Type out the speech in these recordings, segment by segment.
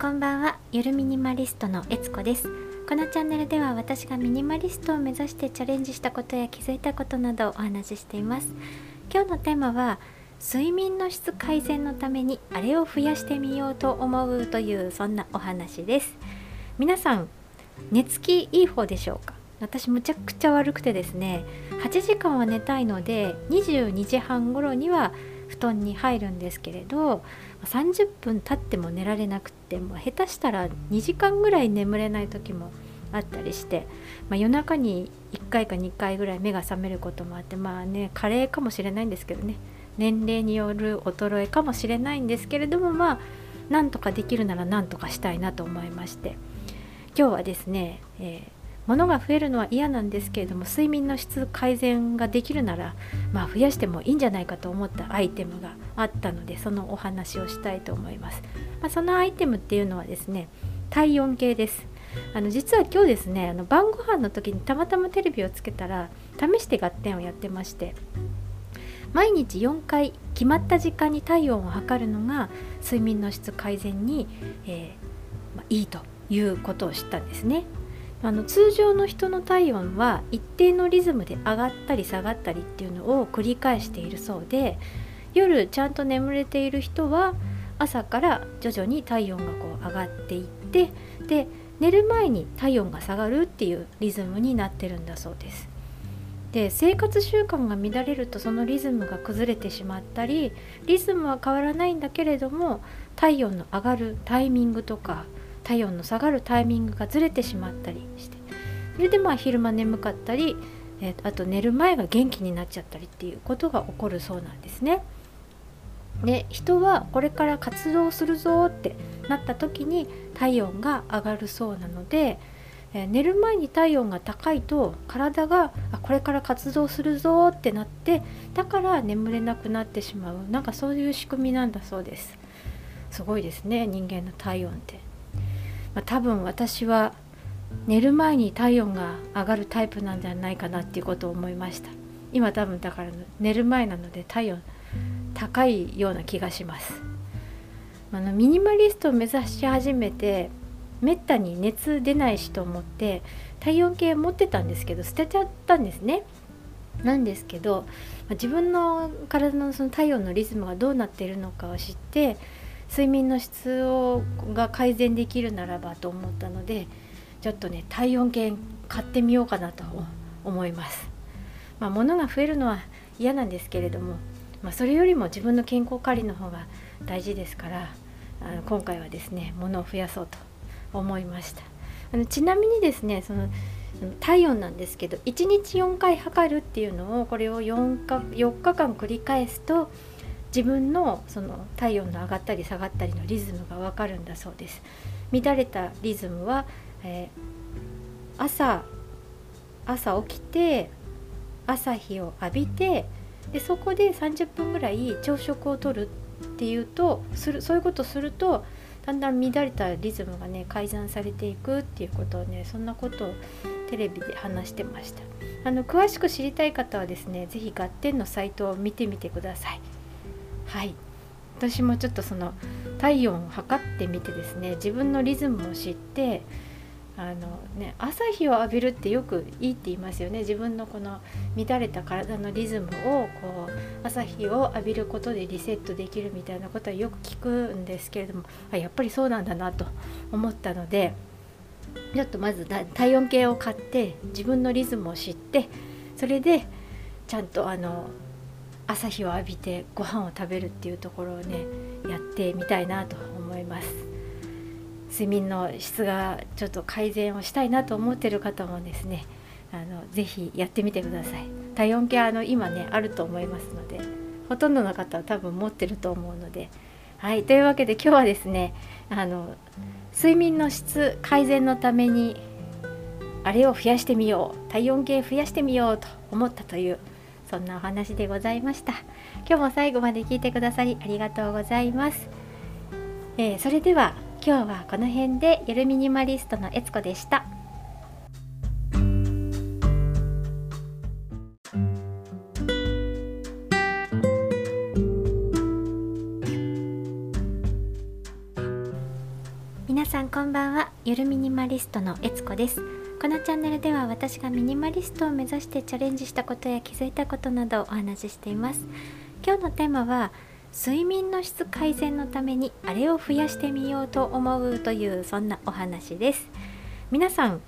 こんばんは。ゆるミニマリストのえつこです。このチャンネルでは私がミニマリストを目指してチャレンジしたことや気づいたことなどをお話ししています。今日のテーマは睡眠の質改善のためにあれを増やしてみようと思うというそんなお話です。皆さん寝つきいい方でしょうか？私むちゃくちゃ悪くてですね8時間は寝たいので22時半頃には布団に入るんですけれど30分経っても寝られなくても下手したら2時間ぐらい眠れない時もあったりして、まあ、夜中に1回か2回ぐらい目が覚めることもあってまあね加齢かもしれないんですけどね年齢による衰えかもしれないんですけれどもまあなんとかできるならなんとかしたいなと思いまして今日はですね、えー物が増えるのは嫌なんですけれども睡眠の質改善ができるなら、まあ、増やしてもいいんじゃないかと思ったアイテムがあったのでそのお話をしたいと思います、まあ、そのアイテムっていうのはですね体温計ですあの実は今日ですねあの晩ご飯の時にたまたまテレビをつけたら試して合点をやってまして毎日4回決まった時間に体温を測るのが睡眠の質改善に、えーまあ、いいということを知ったんですね。あの通常の人の体温は一定のリズムで上がったり下がったりっていうのを繰り返しているそうで夜ちゃんと眠れている人は朝から徐々に体温がこう上がっていってで寝る前に体温が下がるっていうリズムになってるんだそうです。で生活習慣が乱れるとそのリズムが崩れてしまったりリズムは変わらないんだけれども体温の上がるタイミングとか体温の下がるタイミングがずれてしまったりしてそれでまあ昼間眠かったり、えー、あと寝る前が元気になっちゃったりっていうことが起こるそうなんですね。で人はこれから活動するぞってなった時に体温が上がるそうなので、えー、寝る前に体温が高いと体があこれから活動するぞってなってだから眠れなくなってしまう。なんかそういう仕組みなんだそうです。すごいですね人間の体温って。まあ、多分私は寝る前に体温が上がるタイプなんじゃないかなっていうことを思いました。今多分だから寝る前なので体温高いような気がします。あのミニマリストを目指し始めてめったに熱出ないしと思って体温計持ってたんですけど捨てちゃったんですね。なんですけど自分の体のその体温のリズムがどうなっているのかを知って睡眠の質をが改善できるならばと思ったのでちょっとね体温計買ってみようかなと思います。まあ、物が増えるのは嫌なんですけれども、まあ、それよりも自分の健康管理の方が大事ですからあの今回はですね物を増やそうと思いましたあのちなみにですねその体温なんですけど1日4回測るっていうのをこれを 4, か4日間繰り返すと自分のその体温の上がったり下がったりのリズムがわかるんだそうです。乱れたリズムは、えー、朝朝起きて朝日を浴びてでそこで30分ぐらい朝食をとるっていうとするそういうことするとだんだん乱れたリズムがね改ざんされていくっていうことをねそんなことをテレビで話してました。あの詳しく知りたい方はですね是非ガッテンのサイトを見てみてください。はい。私もちょっとその体温を測ってみてですね自分のリズムを知ってあのね、朝日を浴びるってよくいいって言いますよね。自分のこの乱れた体のリズムをこう朝日を浴びることでリセットできるみたいなことはよく聞くんですけれどもあやっぱりそうなんだなと思ったのでちょっとまず体温計を買って自分のリズムを知ってそれでちゃんとあの朝日を浴びてご飯を食べるっていうところをねやってみたいなと思います。睡眠の質がちょっと改善をしたいなと思ってる方もですねあのぜひやってみてください。体温計あの今ねあると思いますのでほとんどの方は多分持ってると思うので。はいというわけで今日はですねあの睡眠の質改善のためにあれを増やしてみよう体温計増やしてみようと思ったというそんなお話でございました。今日も最後まで聞いてくださりありがとうございます、えー、それでは今日はこの辺でゆるミニマリストのえつこでした。んばんは。ゆるミニマリストのえつこです。このチャンネルでは私がミニマリストを目指してチャレンジしたことや気づいたことなどをお話ししています。今日のテーマは睡眠の質改善のためにあれを増やしてみようと思うというそんなお話です。皆さん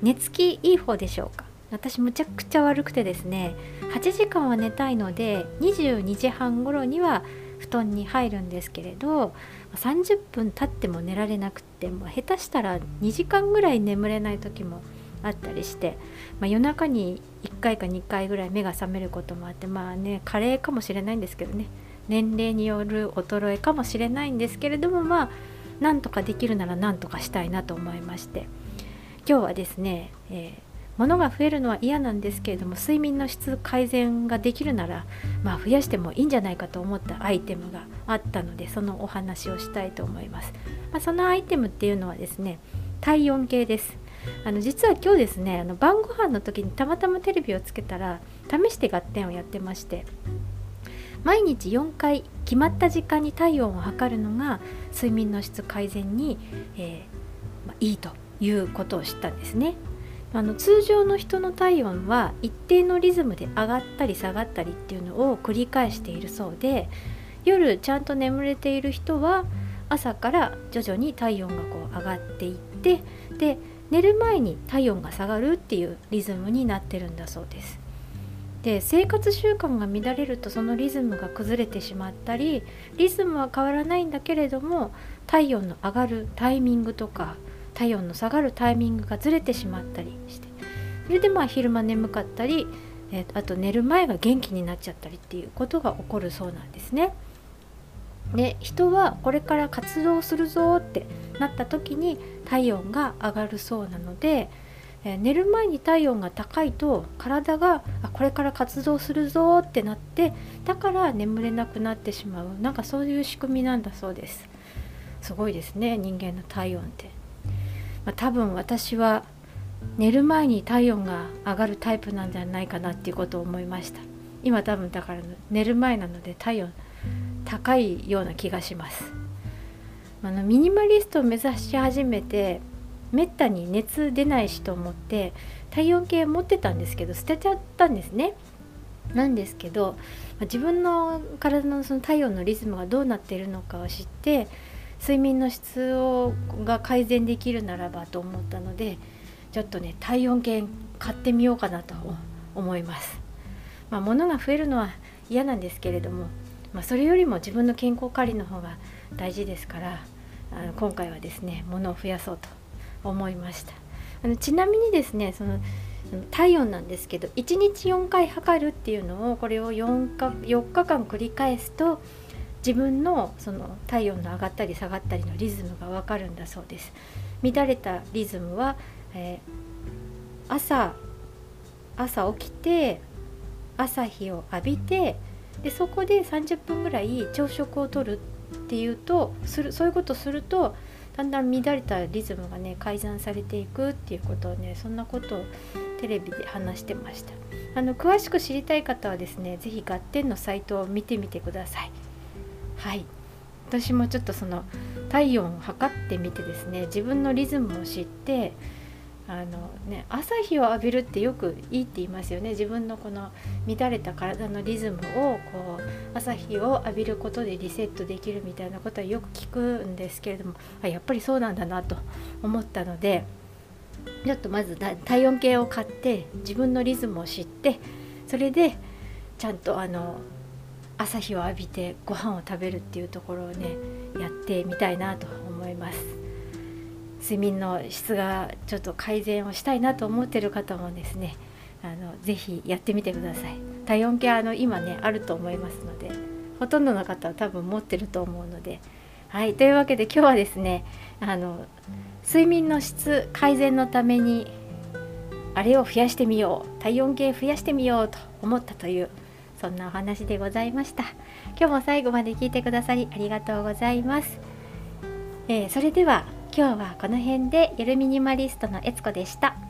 寝つきいい方でしょうか？私むちゃくちゃ悪くてですね8時間は寝たいので22時半頃には布団に入るんですけれど30分経っても寝られなくても下手したら2時間ぐらい眠れない時もあったりして、まあ、夜中に1回か2回ぐらい目が覚めることもあってまあね加齢かもしれないんですけどね年齢による衰えかもしれないんですけれどもまあなんとかできるならなんとかしたいなと思いまして今日はですね、えー物が増えるのは嫌なんですけれども睡眠の質改善ができるなら、まあ、増やしてもいいんじゃないかと思ったアイテムがあったのでそのお話をしたいと思います、まあ、そのアイテムっていうのはですね体温計ですあの実は今日ですねあの晩ご飯の時にたまたまテレビをつけたら試して合点をやってまして毎日4回決まった時間に体温を測るのが睡眠の質改善に、えーまあ、いいということを知ったんですね。あの通常の人の体温は一定のリズムで上がったり下がったりっていうのを繰り返しているそうで夜ちゃんと眠れている人は朝から徐々に体温がこう上がっていってで寝る前に体温が下がるっていうリズムになってるんだそうです。で生活習慣が乱れるとそのリズムが崩れてしまったりリズムは変わらないんだけれども体温の上がるタイミングとか体温の下がるタイミングがずれてしまったりしてそれでまあ昼間眠かったり、えー、あと寝る前が元気になっちゃったりっていうことが起こるそうなんですね。で人はこれから活動するぞってなった時に体温が上がるそうなので、えー、寝る前に体温が高いと体があこれから活動するぞってなってだから眠れなくなってしまう。なんかそういう仕組みなんだそうです。すごいですね人間の体温って。まあ、多分私は寝る前に体温が上がるタイプなんじゃないかなっていうことを思いました。今多分だから寝る前なので体温高いような気がします。あのミニマリストを目指し始めてめったに熱出ないしと思って体温計持ってたんですけど捨てちゃったんですね。なんですけど自分の体のその体温のリズムがどうなっているのかを知って睡眠の質をが改善できるならばと思ったのでちょっとね体温計買ってみようかなと思います。まあ、物が増えるのは嫌なんですけれども、まあ、それよりも自分の健康管理の方が大事ですからあの今回はですね物を増やそうと思いましたあのちなみにですねその体温なんですけど1日4回測るっていうのをこれを 4, か4日間繰り返すと自分のその体温の上がったり下がったりのリズムがわかるんだそうです。乱れたリズムは、えー、朝朝起きて朝日を浴びてでそこで30分ぐらい朝食をとるっていうとするそういうことするとだんだん乱れたリズムがね改ざんされていくっていうことをねそんなことをテレビで話してました。あの詳しく知りたい方はですね是非ガッテンのサイトを見てみてください。はい。私もちょっとその体温を測ってみてですね自分のリズムを知ってあのね、朝日を浴びるってよくいいって言いますよね。自分のこの乱れた体のリズムをこう朝日を浴びることでリセットできるみたいなことはよく聞くんですけれどもあやっぱりそうなんだなと思ったのでちょっとまず体温計を買って自分のリズムを知ってそれでちゃんとあの朝日を浴びてご飯を食べるっていうところをねやってみたいなと思います。睡眠の質がちょっと改善をしたいなと思ってる方もですねあのぜひやってみてください。体温計あの今ねあると思いますのでほとんどの方は多分持ってると思うので。はいというわけで今日はですねあの睡眠の質改善のためにあれを増やしてみよう体温計増やしてみようと思ったというそんなお話でございました。今日も最後まで聞いてくださりありがとうございます、えー、それでは今日はこの辺でゆるミニマリストのえつこでした。